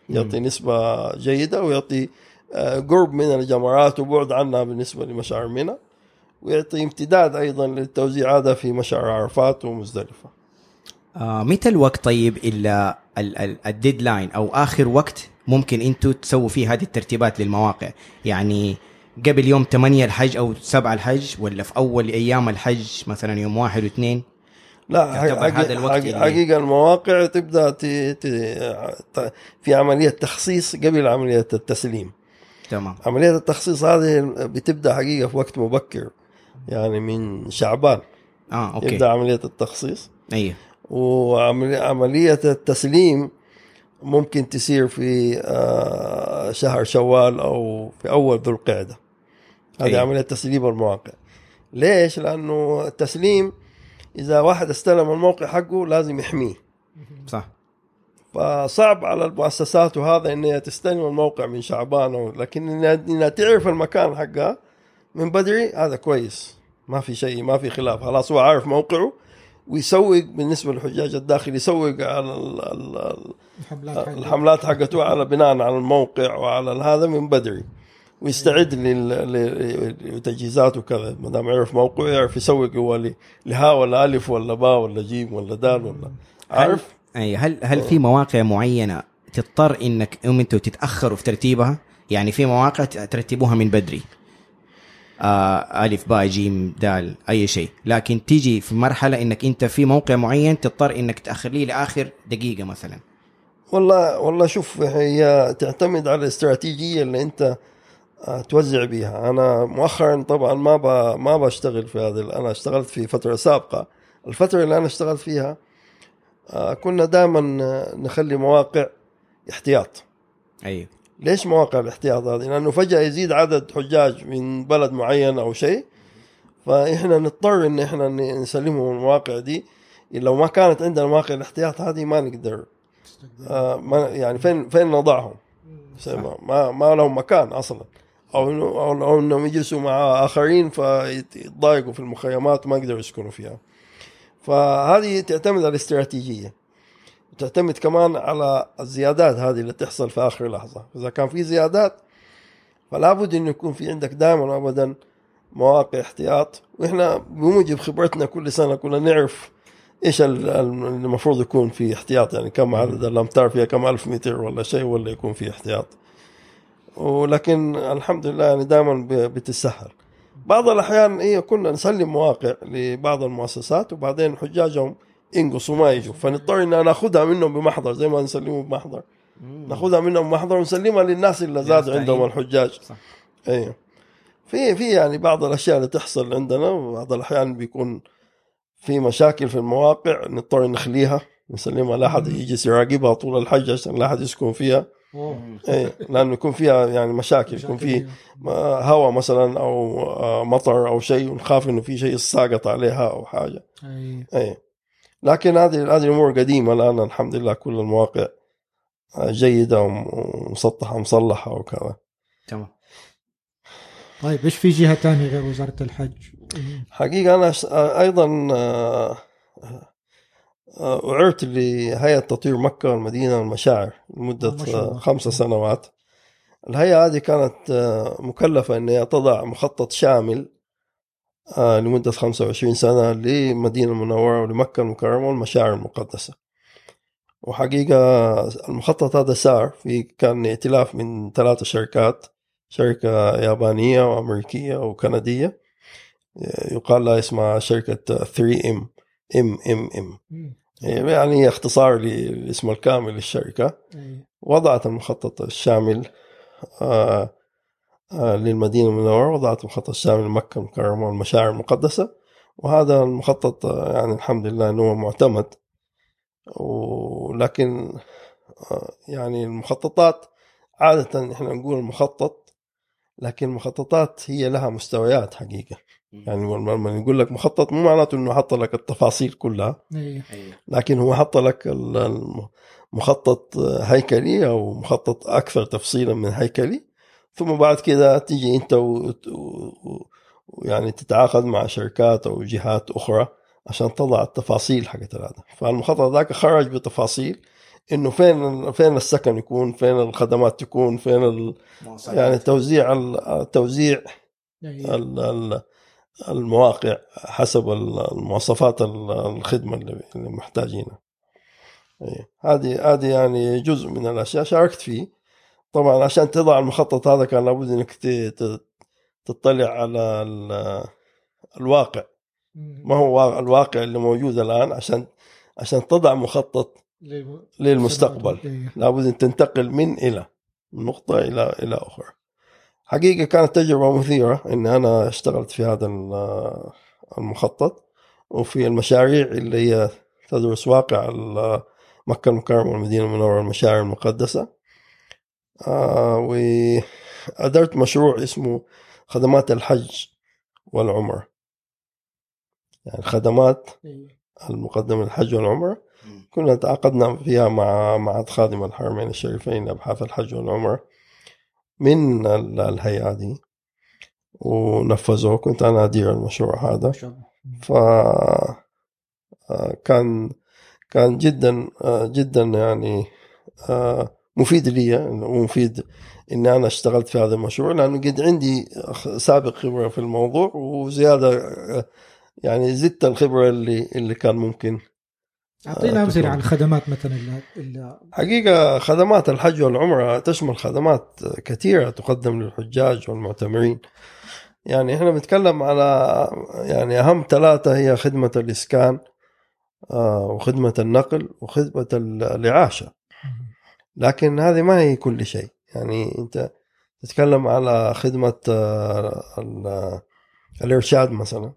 يعطي نسبة جيدة ويعطي آه، قرب من الجمرات وبعد عنها بالنسبة لمشاعر منى ويعطي امتداد أيضا للتوزيع هذا في مشاعر عرفات ومزدلفة. آه متى الوقت طيب إلا ال- ال- الديدلاين أو آخر وقت ممكن أنتوا تسووا فيه هذه الترتيبات للمواقع؟ يعني قبل يوم 8 الحج أو 7 الحج ولا في أول أيام الحج مثلا يوم واحد واثنين؟ لا حقيقة, هذا الوقت حقيقة, المواقع تبدأ ت... ت... ت- في عملية تخصيص قبل عملية التسليم. تمام. عملية التخصيص هذه بتبدأ حقيقة في وقت مبكر. يعني من شعبان. آه أوكي. يبدأ عملية التخصيص. أيوه وعمليه التسليم ممكن تصير في آه، شهر شوال أو في أول ذو القعدة. هذه أيوة. عملية تسليم المواقع ليش؟ لأنه التسليم إذا واحد استلم الموقع حقه لازم يحميه. صح. فصعب على المؤسسات وهذا انها تستلم الموقع من شعبان لكن انها تعرف المكان حقها من بدري هذا كويس. ما في شيء ما في خلاف. خلاص هو عارف موقعه ويسوق بالنسبة للحجاج الداخل يسوق على ال- ال- ال- الحملات حقت- الحملات حقته على بناء على الموقع وعلى هذا من بدري. ويستعد لل- ل- لتجهيزات وكذا. ما دام يعرف موقعه يعرف يسوق هو لها ولا ألف ولا باء ولا جيم ولا دال ولا. عارف؟ أي هل هل في مواقع معينة تضطر إنك أنتوا تتأخروا في ترتيبها؟ يعني في مواقع ترتبوها من بدري. آه ألف باء جيم دال أي شيء. لكن تيجي في مرحلة إنك أنت في موقع معين تضطر إنك تاخر ليه لآخر دقيقة مثلا. والله والله شوف هي تعتمد على الاستراتيجية اللي أنت آه، توزع بيها. أنا مؤخرا طبعا ما ب... ما بشتغل في هذا أنا اشتغلت في فترة سابقة. الفترة اللي أنا اشتغلت فيها آه، كنا دائما نخلي مواقع احتياط. أيوه ليش مواقع الاحتياط هذه؟ لأنه فجأة يزيد عدد حجاج من بلد معين أو شيء فإحنا نضطر إن إحنا نسلمهم المواقع دي لو ما كانت عندنا مواقع الاحتياط هذه ما نقدر آه ما يعني فين فين نضعهم؟ ما ما, ما لهم مكان أصلا أو انه أو أو إنهم يجلسوا مع آخرين فيتضايقوا في المخيمات وما يقدروا يسكنوا فيها. فهذه تعتمد على الاستراتيجية. تعتمد كمان على الزيادات هذه اللي تحصل في آخر لحظة. إذا كان في زيادات فلا بد إنه يكون في عندك دائما وابدا مواقع احتياط. وإحنا بموجب خبرتنا كل سنة كنا نعرف إيش ال- ال- المفروض يكون في احتياط. يعني كم عدد الامتار فيها؟ كم ألف متر ولا شيء ولا يكون في احتياط. ولكن الحمد لله يعني دائما بتسهل. بعض الأحيان هي كنا نسلم مواقع لبعض المؤسسات وبعدين حجاجهم ينقصوا ما يجوا فنضطر إن ناخذها منهم بمحضر زي ما نسلمهم بمحضر. نأخذها منهم بمحضر ونسلمها للناس اللي زاد عندهم الحجاج. صح. أيوه في في يعني بعض الأشياء اللي تحصل عندنا وبعض الأحيان بيكون في مشاكل في المواقع نضطر نخليها نسلمها لاحد يجلس يراقبها طول الحج عشان لا أحد يسكن فيها. إيه. لأنه يكون فيها يعني مشاكل يكون في هواء مثلا أو آه، مطر أو شيء ونخاف إنه في شيء ساقط عليها أو حاجة. أي. لكن هذه هذه الأمور قديمة الآن الحمد لله كل المواقع آه، جيدة وم- ومسطحة مصلحة وكذا تمام طيب إيش في جهة ثانية غير وزارة الحج؟ حقيقة أنا آه، أيضا آه، أعرت لهيئة تطوير مكة والمدينة والمشاعر لمدة ما شاء الله. آه، خمس سنوات الهيئة هذه كانت مكلفة أنها تضع مخطط شامل لمدة 25 سنة للمدينة المنورة ولمكة المكرمة والمشاعر المقدسة. وحقيقة المخطط هذا سار في كان ائتلاف من ثلاثة شركات شركة يابانية وأمريكية وكندية. آه، يقال لها اسمها شركة 3M إم إم إم يعني اختصار للاسم الكامل للشركة. وضعت المخطط الشامل آه، آه، للمدينة المنورة وضعت المخطط الشامل لمكة المكرمة والمشاعر المقدسة. وهذا المخطط آه، يعني الحمد لله أنه هو معتمد. ولكن آه، يعني المخططات عادة إحنا نقول المخطط لكن المخططات هي لها مستويات حقيقة. يعني لما نقول لك مخطط مو معناته إنه حط لك التفاصيل كلها. أي. لكن هو حط لك مخطط هيكلي أو مخطط أكثر تفصيلا من هيكلي. ثم بعد كده تيجي انت ويعني تتعاقد مع شركات أو جهات أخرى عشان تضع التفاصيل حقت هذا فالمخطط ذاك خرج بتفاصيل انه فين فين السكن يكون فين الخدمات تكون فين ال يعني توزيع ال- توزيع. ال- ال- المواقع حسب ال- المواصفات ال- الخدمة اللي اللي محتاجينها إيه. هذه هذه يعني جزء من الأشياء شاركت فيه طبعا عشان تضع المخطط هذا كان لابد إنك تطلع على ال- الواقع. ما هو وا- الواقع اللي موجود الآن عشان عشان تضع مخطط للمستقبل. لابد إن تنتقل من إلى من نقطة إلى إلى أخرى. حقيقة كانت تجربة مثيرة إن أنا اشتغلت في هذا ال- المخطط وفي المشاريع اللي هي تدرس واقع مكة المكرمة والمدينة المنورة المشاعر المقدسة. وأدرت مشروع اسمه خدمات الحج والعمرة. يعني خدمات إيه. المقدمة للحج والعمرة. كنا تعاقدنا فيها مع معهد خادم الحرمين الشريفين لأبحاث الحج والعمرة من ال- الهيئة دي ونفذوه. كنت أنا أدير المشروع هذا. ف آه، كان كان جدا آه، جدا يعني آه، مفيد لي ومفيد إني أنا اشتغلت في هذا المشروع لأنه قد عندي سابق خبرة في الموضوع وزيادة آه، يعني زدت الخبرة اللي اللي كان ممكن أعطينا آه، أمثلة تفضل. عن خدمات مثلا اللي- حقيقة خدمات الحج والعمرة تشمل خدمات كثيرة تقدم للحجاج والمعتمرين يعني إحنا بنتكلم على يعني أهم ثلاثة هي خدمة الإسكان آه، وخدمة النقل وخدمة ال- الإعاشة لكن هذه ما هي كل شيء. يعني أنت تتكلم على خدمة آه، ال- الإرشاد مثلا.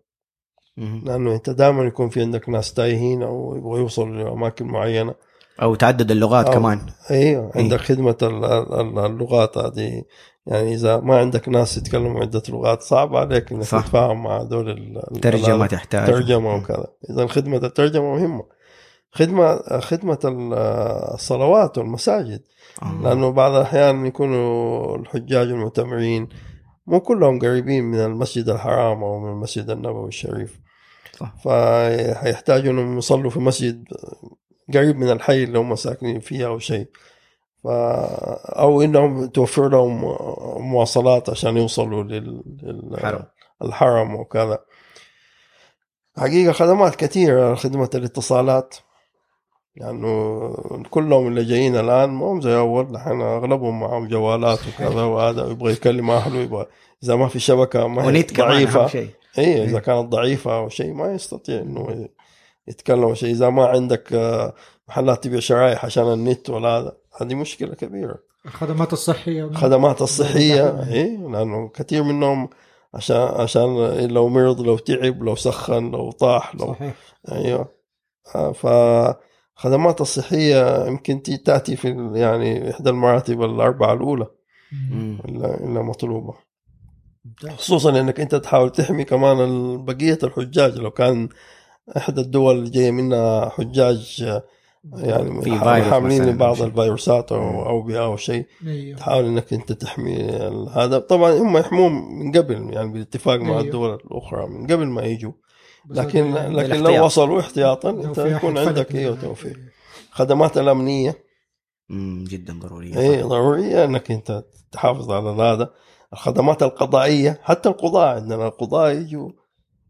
لأنه أنت دائما يكون في عندك ناس تايهين أو يبغوا يوصلوا لأماكن معينة. أو تعدد اللغات أو- كمان. أيوه إيه. عندك ال- ال- اللغات هذه. يعني إذا ما عندك ناس يتكلموا عدة لغات صعب عليك إنك صح. تتفاهم مع هذول ال- ترجمة ال- تحتاج. ترجمة وكذا. إذا خدمه الترجمة مهمة. خدمة ال- الصلوات والمساجد آه. لأنه بعض الأحيان يكونوا الحجاج المعتمرين مو كلهم قريبين من المسجد الحرام أو من المسجد النبوي الشريف صح. فيحتاجوا انهم يصلوا في مسجد قريب من الحي اللي هم ساكنين فيه أو شيء ف... أو إنهم توفر لهم مواصلات عشان يوصلوا لل... لل... حرم. الحرم وكذا حقيقة خدمات كثيرة خدمة الاتصالات يعني كلهم اللي جايين الآن ما هم زي أول نحن أغلبهم معهم جوالات وكذا وهذا يبغى يكلم أهله يبغى إذا ما في شبكة ما هي ضعيفة. شيء. اي إذا كانت ضعيفة أو شيء ما يستطيع إنه يتكلم شيء. إذا ما عندك آه، محلات تبيع شرايح عشان النت ولا هذا هذه مشكلة كبيرة. الخدمات الصحية. الخدمات الصحية اي لأنه كثير منهم عشان عشان لو مرض لو تعب لو سخن لو طاح لو صحيح. أيوه. آه، فخدمات الصحيه يمكن تي- تأتي في يعني إحدى المراتب الأربعة الأولى. الا مطلوبة. خصوصا إنك أنت تحاول تحمي كمان بقية الحجاج لو كان إحدى الدول جاية منها حجاج يعني في حاملين شيء. الفيروسات. أو اوبئه أو شيء أيوه تحاول إنك أنت تحمي هذا طبعا هم يحمون من قبل يعني بالاتفاق مع أيوه. الدول الأخرى من قبل ما يجوا لكن هذا- لكن لو. وصلوا احتياطا انت يكون عندك إيوه. توفيق خدمات الأمنية مم. جدا ضرورية اي. ضرورية إنك أنت تحافظ على هذا الخدمات القضائية حتى القضاء عندنا القضاء يجوا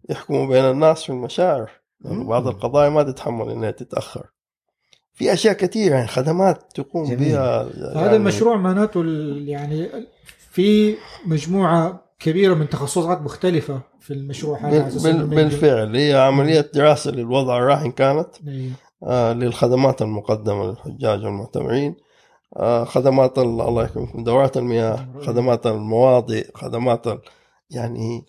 يحكموا بين الناس في المشاعر يعني. بعض القضايا ما تتحمل إنها تتأخر في أشياء كثيرة يعني خدمات تقوم جميل. بها هذا يعني المشروع معناته ال- يعني في مجموعة كبيرة من تخصصات مختلفة في المشروع هذا بالفعل هي عملية دراسة للوضع الراهن كانت أيوه. آه للخدمات المقدمة للحجاج والمعتمرين آه خدمات ال- الله يكرمكم دورات المياه خدمات المواضع خدمات ال- يعني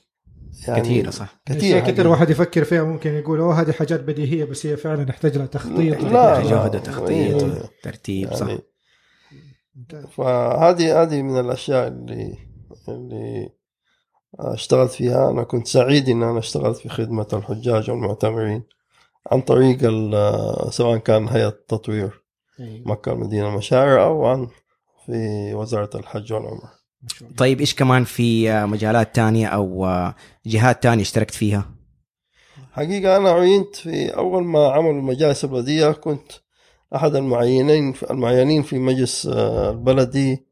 يعني كثيرة صح كثير أشياء كثير الواحد يفكر فيها ممكن يقول أوه هذه حاجات بديهية بس هي فعلا يحتاج لها تخطيط لا، جهد. وتخطيط إيه. وترتيب صح يعني ممتاز. فهذه هذه من الأشياء اللي اللي اشتغلت فيها أنا كنت سعيد إن أنا اشتغلت في خدمة الحجاج والمعتمرين عن طريق ال- سواء كان هيئة تطوير أيوه. مكة المدينة المشاعر أو عن في وزارة الحج الله. طيب إيش كمان في آه، مجالات تانية أو آه، جهات تانية اشتركت فيها حقيقة أنا عينت في أول ما عملوا المجالس البلدية كنت أحد المعينين المعينين في مجلس آه، البلدي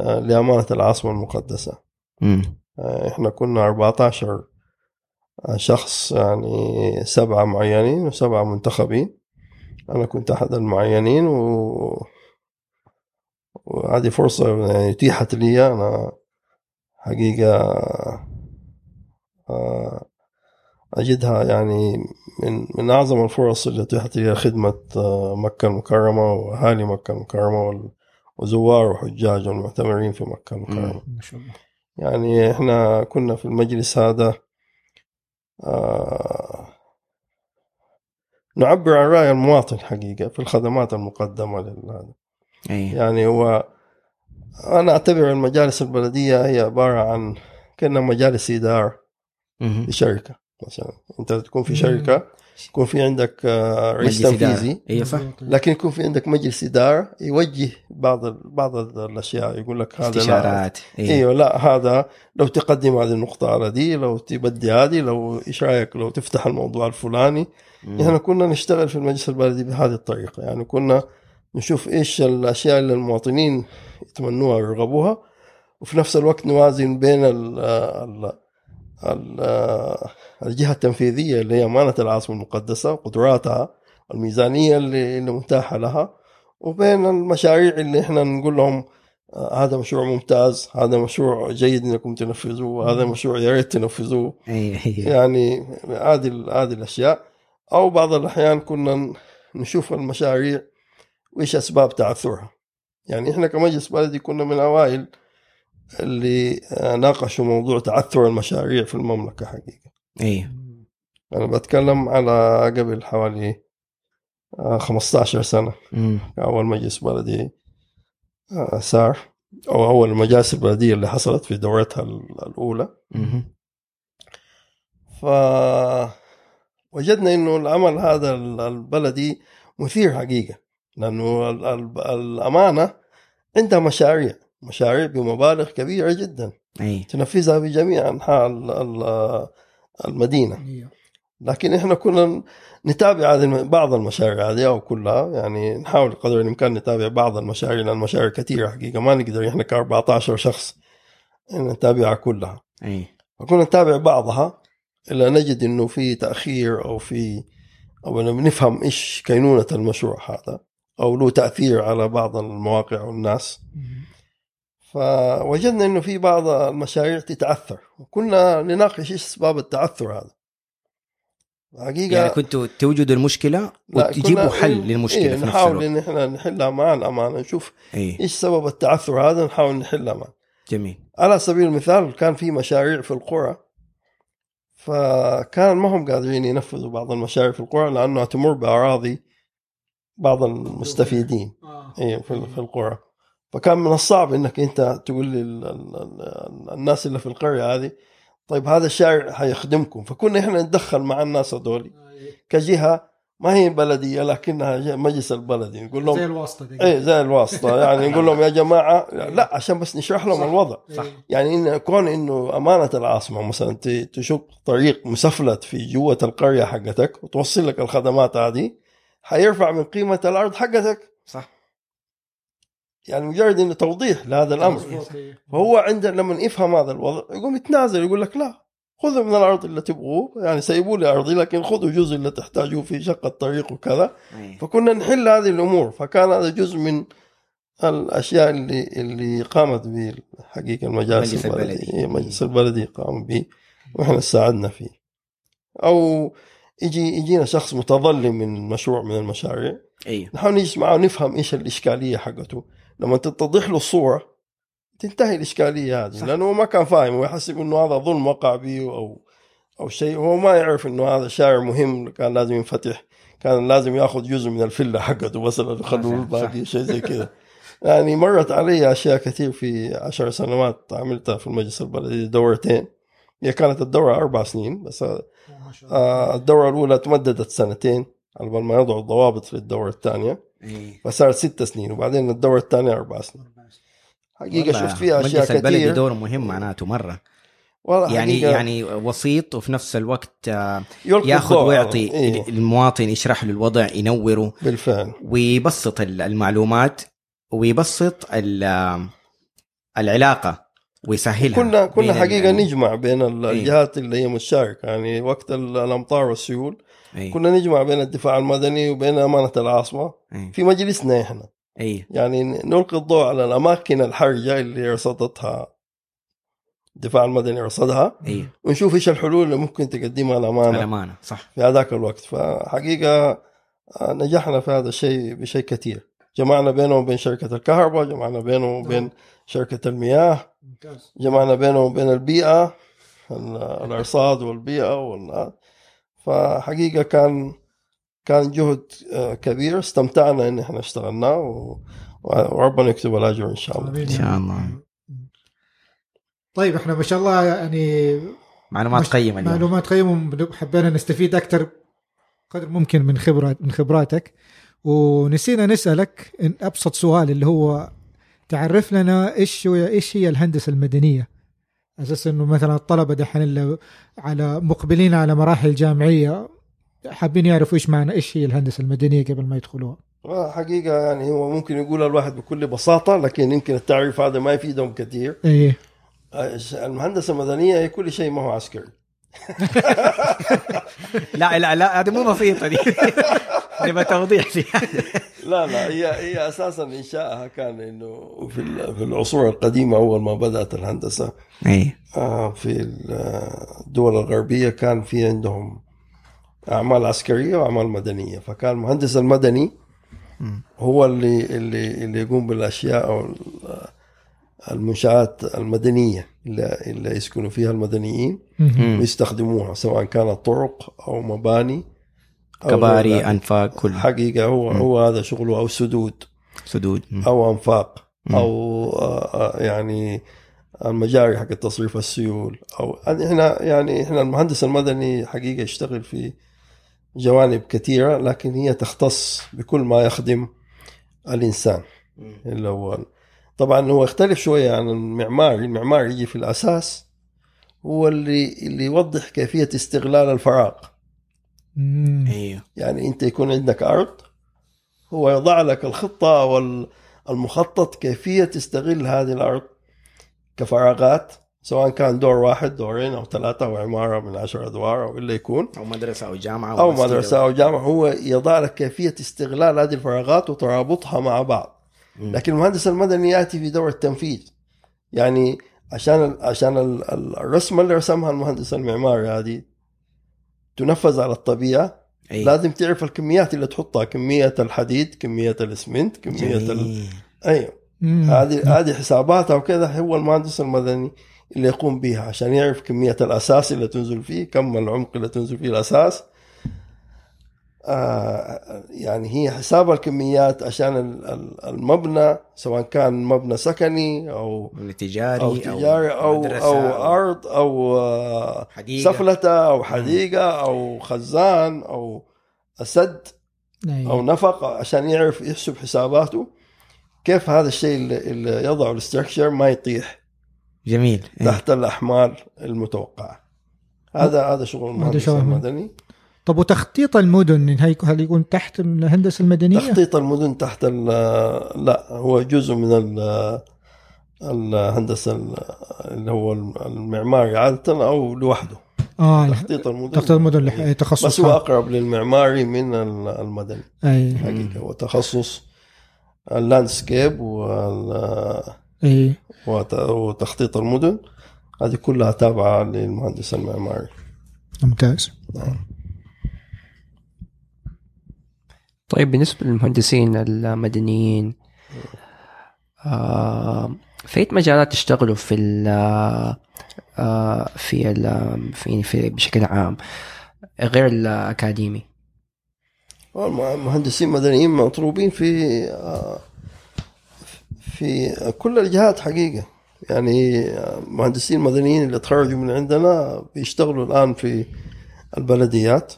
لأمانة العاصمة المقدسة مم. آه، إحنا كنا 14 شخص يعني سبعة معينين وسبعة منتخبين. أنا كنت أحد المعينين و وهذه فرصة اتيحت لي أنا حقيقة آه، أجدها يعني من من أعظم الفرص اللي اتيحت لي خدمة آه، مكة المكرمة وأهالي مكة المكرمة وزوار وحجاج والمعتمرين في مكة المكرمة. ما شاء الله. يعني إحنا كنا في المجلس هذا آه، نعبر عن رأي المواطن حقيقة في الخدمات المقدمة لهذا أي. يعني هو أنا أعتبر المجالس البلدية هي عبارة عن كأنها مجالس إدارة. لشركة مثلا أنت تكون في شركة يكون في عندك آه، رئيس. تنفيذي. أيوه صح. لكن يكون في عندك مجلس إدارة يوجه بعض ال- بعض الأشياء يقول لك هذا استشارات. أيوه إيوه لا هذا لو تقدم هذه النقطة على دي لو تبدي هذه لو إيش رأيك؟ لو تفتح الموضوع الفلاني. إحنا كنا نشتغل في المجلس البلدي بهذه الطريقة. يعني كنا نشوف إيش الأشياء اللي المواطنين يتمنوها ويرغبوها وفي نفس الوقت نوازن بين ال ال ال الجهة التنفيذية اللي هي أمانة العاصمة المقدسة وقدراتها الميزانية اللي, اللي متاحة لها وبين المشاريع اللي إحنا نقول لهم آه، هذا مشروع ممتاز هذا مشروع جيد إنكم تنفذوه هذا مشروع يا ريت تنفذوه. يعني هذه هذه الأشياء. أو بعض الأحيان كنا نشوف المشاريع وإيش أسباب تعثرها. يعني إحنا كمجلس بلدي كنا من أوائل اللي آه، ناقشوا موضوع تعثر المشاريع في المملكة حقيقة. اي أنا بتكلم على قبل حوالي آه، 15 سنة. مم. أول مجلس بلدي آه، صار أو أول المجالس البلدية اللي حصلت في دورتها ال- الأولى. مهم. فوجدنا إنه العمل هذا ال- البلدي مثير حقيقة. لأنه ال- ال- الأمانة عندها مشاريع. مشاريع بمبالغ كبيرة جدا. اي تنفذها في جميع أنحاء ال- ال- المدينة. لكن إحنا كنا نتابع هذه بعض المشاريع هذه أو كلها. يعني نحاول قدر الإمكان نتابع بعض المشاريع لأن المشاريع كثيرة حقيقة. ما نقدر إحنا ك 14 شخص نتابعها كلها. اي فكنا نتابع بعضها الا نجد إنه في تأخير أو في أو إنه بنفهم إيش كينونة المشروع هذا أو له تأثير على بعض المواقع والناس. فوجدنا إنه في بعض المشاريع تتعثر وكنا نناقش إيش أسباب التعثر هذا. حقيقة يعني كنتوا توجدوا المشكلة وتجيبوا حل للمشكلة إيه في نفس نحاول إن إحنا نحلها مع الأمانة نشوف اي إيش سبب التعثر هذا نحاول نحلها معه جميل. على سبيل المثال كان في مشاريع في القرى فكان ما هم قادرين ينفذوا بعض المشاريع في القرى لأنها تمر بأراضي بعض المستفيدين. إيه في في القرى. فكان من الصعب إنك أنت تقول للناس الناس اللي في القرية هذه طيب هذا الشارع حيخدمكم. فكنا إحنا نتدخل مع الناس هذول كجهة ما هي بلدية لكنها جهة مجلس البلدي. نقول لهم الواسطة دي إيه زي الواسطة. يعني نقول لهم يا جماعة (laughs) لا عشان بس نشرح لهم الوضع. صح. يعني إن كون إنه أمانة العاصمة مثلا ت- تشق طريق مسفلت في جوة القرية حقتك وتوصل لك الخدمات هذه حيرفع من قيمة الأرض حقتك. صح. يعني مجرد إنه توضيح لهذا الأمر. فهو عنده لما يفهم هذا الوضع يقوم يتنازل يقول لك لا خذوا من الأرض اللي تبغوه. يعني سيبوا لي أرضي لكن خذوا جزء اللي تحتاجوه في شق الطريق وكذا. أي. فكنا نحل هذه الأمور. فكان هذا جزء من الأشياء اللي اللي قامت به حقيقة المجالس المجلس البلدي. إيه، المجلس البلدي قام به وإحنا ساعدنا فيه. أو يجي يجينا شخص متظلم من مشروع من المشاريع. أيوه نحاول نجلس معه ونفهم إيش الإشكالية حقته. لما تتضح له الصورة تنتهي الإشكالية هذه. صح. لأنه هو ما كان فاهم. ويحسب إنه هذا ظلم وقع به أو أو شيء. هو ما يعرف إنه هذا شارع مهم كان لازم ينفتح كان لازم يأخذ جزء من الفله حقته مثلا يخلوه. الباقي شيء زي كذا. يعني مرت علي أشياء كثير في عشر سنوات عملتها في المجلس البلدي دورتين. هي كانت الدورة أربع سنين بس آه، الدورة الأولى تمددت سنتين على بال ما يضعوا الضوابط للدوره الثانية. اي فصارت ست سنين وبعدين الدورة الثانية أربع سنين. حقيقة شفت فيها أشياء مجلس البلدي كثير. دوره مهم معناته مرة. والله يعني حقيقة. يعني وسيط وفي نفس الوقت آه، ياخذ ويعطي إيه. المواطن يشرح له الوضع ينوره بالفعل. ويبسط ال- المعلومات ويبسط ال- العلاقة ويسهلها كنا كنا حقيقة نجمع بين إيه. الجهات اللي هي مشتركه يعني وقت ال- الأمطار والسيول. اي كنا نجمع بين الدفاع المدني وبين أمانة العاصمة اي في مجلسنا إحنا. اي يعني نلقي الضوء على الأماكن الحرجة اللي رصدتها الدفاع المدني رصدها اي ونشوف إيش الحلول اللي ممكن تقدمها الأمانة. الأمانة صح. في هذاك الوقت. فحقيقة آه، نجحنا في هذا الشيء بشيء كثير. جمعنا بينه وبين شركة الكهرباء جمعنا بينه وبين شركة المياه جمعنا بينه وبين البيئة ال- الأرصاد فحقيقة كان كان جهد آه، كبير. استمتعنا إن إحنا اشتغلناه و... وربنا يكتب الأجر إن شاء الله. آمين. إن شاء الله. طيب إحنا ما شاء الله يعني معلومات مش- قيمة اليوم. معلومات قيمة حبينا نستفيد أكثر قدر ممكن من خبرات من خبراتك. ونسينا نسألك إن أبسط سؤال اللي هو تعرف لنا إيش هو إيش هي الهندسة المدنية؟ أساس إنه مثلا الطلبة دحين اللي على مقبلين على مراحل جامعية حابين يعرفوا إيش معنى إيش هي الهندسة المدنية قبل ما يدخلوها. حقيقة يعني هو ممكن يقول الواحد بكل بساطة لكن يمكن التعريف هذا ما يفيدهم كثير. إيه. آه، المهندسة المدنية هي كل شيء ما هو عسكري. لا لا لا هذه مو بسيطة دي. (laughs) نبغى توضيح دي. لا لا هي هي أساسا إنشائها كان إنه في في العصور القديمة أول ما بدأت الهندسة إي. آه، في الدول الغربية كان في عندهم أعمال عسكرية وأعمال مدنية. فكان المهندس المدني هو اللي اللي اللي يقوم بالأشياء أو ال- المنشآت المدنية اللي, اللي يسكنوا فيها المدنيين. ويستخدموها سواء كانت طرق أو مباني أو كباري ذلك. أنفاق كل حقيقة هو هو هذا شغله أو سدود سدود مم. أو أنفاق مم. أو آه، آه، يعني المجاري حق تصريف السيول أو إحنا يعني إحنا المهندس المدني حقيقة يشتغل في جوانب كثيرة لكن هي تختص بكل ما يخدم الإنسان اللي هو طبعا هو يختلف شوية عن المعماري المعماري يجي في الأساس هو اللي اللي يوضح كيفية استغلال الفراغ. مم. أيوه يعني أنت يكون عندك أرض هو يضع لك الخطة أو المخطط كيفية تستغل هذه الأرض كفراغات سواء كان دور واحد دورين أو ثلاثة أو عمارة من عشر أدوار أو اللي يكون. أو مدرسة أو جامعة أو مسجد. مدرسة أو جامعة. هو يضع لك كيفية استغلال هذه الفراغات وترابطها مع بعض. لكن المهندس المدني يأتي في دور التنفيذ. يعني عشان عشان ال- ال- الرسمة اللي رسمها المهندس المعماري هذه تنفذ على الطبيعة. أي. لازم تعرف الكميات اللي تحطها كمية الحديد كمية الاسمنت كمية ال... أيوه. هذه هذه حساباتها وكذا هو المهندس المدني اللي يقوم بها عشان يعرف كمية الأساس اللي تنزل فيه كم العمق اللي تنزل فيه الأساس. يعني هي حساب الكميات عشان ال- ال- المبنى سواء كان مبنى سكني أو تجاري أو تجاري أو مدرسة أو أرض أو آه، حديقة. سفلتة أو حديقة أو خزان أو سد أي. أو نفق عشان يعرف يحسب حساباته كيف هذا الشيء اللي, يضعه الاستراكشر ما يطيح جميل إيه. تحت الأحمال المتوقعة هذا هذا شغل المهندس المدني طب وتخطيط المدن هي- هل يكون تحت الهندسة المدنية؟ تخطيط المدن تحت لا هو جزء من ال- الهندسة ال- اللي هو المعماري عادة أو لوحده. آه تخطيط المدن. تخطيط المدن لح- بس تخصص هو أقرب للمعماري من ال- المدني. أي. حقيقة هو تخصص اللاندسكيب وال أي. وت- وتخطيط المدن. هذه كلها تابعة للمهندس المعماري. ممتاز. طيب بالنسبة للمهندسين المدنيين آه في أي مجالات تشتغلوا في ال آه في ال في, في بشكل عام غير الأكاديمي؟ المهندسين المدنيين مطلوبين في آه، في كل الجهات حقيقة. يعني المهندسين المدنيين اللي تخرجوا من عندنا بيشتغلوا الآن في البلديات.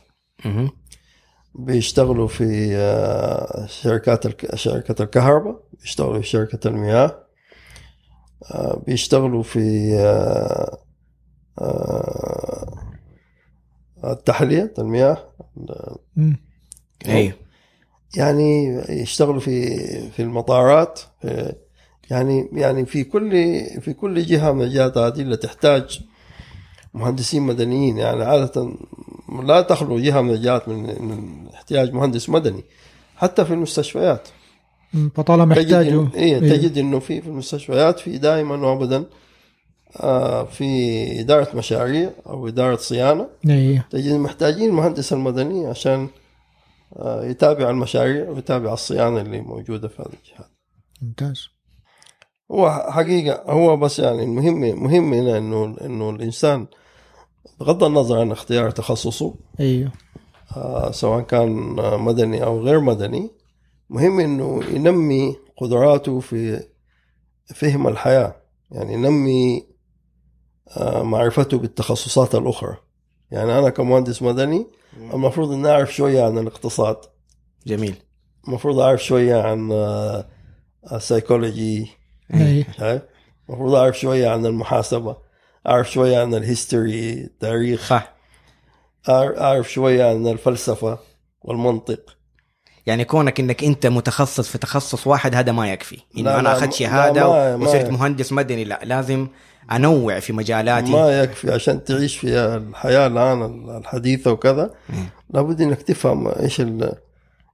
بيشتغلوا في آه، شركات الك- شركة الكهرباء بيشتغلوا في شركة المياه آه، بيشتغلوا في آه، التحلية المياه. أيوه يعني يشتغلوا في في المطارات في- يعني يعني في كل في كل جهة من الجهات هذه اللي تحتاج مهندسين مدنيين. يعني عادة لا تخلو جهه من الجهات من احتياج مهندس مدني حتى في المستشفيات. فطالما تجد يحتاجوا إن- إيه تجد إنه في في المستشفيات في دائما وابدا آه، في إدارة مشاريع أو إدارة صيانة. إيه. تجد محتاجين المهندس المدني عشان آه، يتابع المشاريع ويتابع الصيانة اللي موجودة في هذه الجهات. ممتاز. هو حقيقة هو بس يعني المهم مهم هنا انه إنه الإنسان بغض النظر عن اختيار تخصصه أيوه. آه، سواء كان مدني أو غير مدني مهم إنه ينمي قدراته في فهم الحياة يعني ينمي آه، معرفته بالتخصصات الأخرى. يعني أنا كمهندس مدني المفروض إني أعرف شوية عن الاقتصاد. جميل. المفروض أعرف شوية عن آه، السيكولوجي. إيه شايف المفروض أعرف شوية عن المحاسبة. أعرف شوية عن الهيستوري التاريخ صح. أعرف شوية عن الفلسفة والمنطق. يعني كونك إنك أنت متخصص في تخصص واحد هذا ما يكفي. إنه أنا أخذت شهادة وصرت مهندس مدني لا لازم أنوع في مجالاتي. ما يكفي عشان تعيش في الحياة الآن الحديثة وكذا. لابد إنك تفهم إيش ال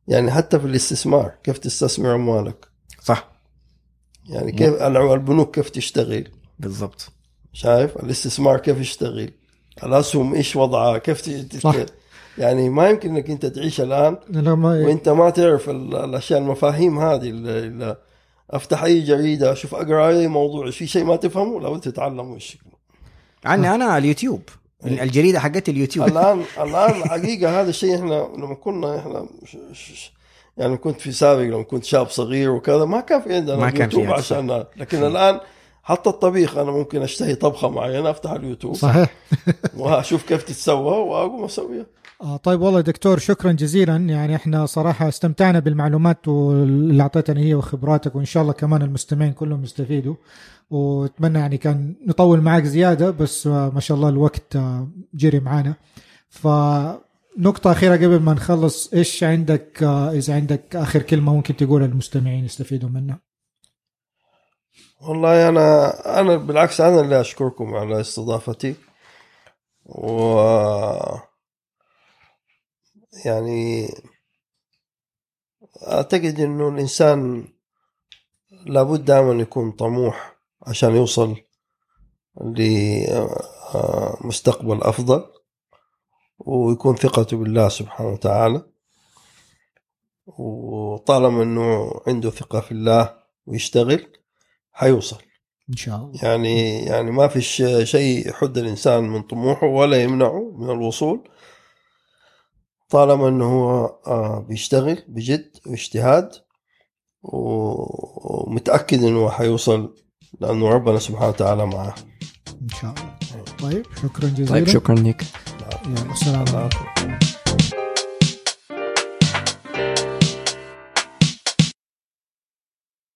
يعني حتى في الاستثمار كيف تستثمر أموالك. صح. يعني كيف البنوك كيف تشتغل. بالضبط. شايف؟ الاستثمار كيف يشتغل؟ الاسهم إيش وضعها كيف ت- صح. ت- يعني ما يمكن إنك أنت تعيش الآن وأنت ما تعرف ال- الأشياء المفاهيم هذه اللي اللي أفتح أي جريدة أشوف أقرأ أي موضوع في شيء ما تفهمه لابد تتعلمه إيش عني أنا اليوتيوب. الجريدة حقت اليوتيوب. الان (laughs) الآن حقيقة هذا الشيء إحنا لما كنا إحنا ش- ش- ش- يعني كنت في سابق لما كنت شاب صغير وكذا ما كان في عندنا ما كان في هذا عشان لكن الآن حتى الطبيخ أنا ممكن أشتهي طبخة معينة أفتح اليوتيوب. صحيح. (laughs) وأشوف كيف تتسوى وأقوم أسويها. آه طيب والله دكتور شكرا جزيلا. يعني إحنا صراحة استمتعنا بالمعلومات اللي اعطيتنا هي وخبراتك وإن شاء الله كمان المستمعين كلهم يستفيدوا. وأتمنى يعني كان نطول معاك زيادة بس آه ما شاء الله الوقت آه جري معانا. فنقطة أخيرة قبل ما نخلص إيش عندك آه إذا عندك آخر كلمة ممكن تقولها للمستمعين يستفيدوا منها؟ والله أنا أنا بالعكس أنا اللي أشكركم على استضافتي. و يعني أعتقد إنه الإنسان لابد دائما يكون طموح عشان يوصل لمستقبل أفضل ويكون ثقته بالله سبحانه وتعالى. وطالما إنه عنده ثقة في الله ويشتغل حيوصل إن شاء الله. يعني يعني ما في شيء يحد الإنسان من طموحه ولا يمنعه من الوصول. طالما إنه هو آه، بيشتغل بجد واجتهاد ومتأكد إنه هو حيوصل لأنه ربنا سبحانه وتعالى معه إن شاء الله. طيب شكرا جزيلا. طيب شكرا لك. يلا السلام عليكم. الله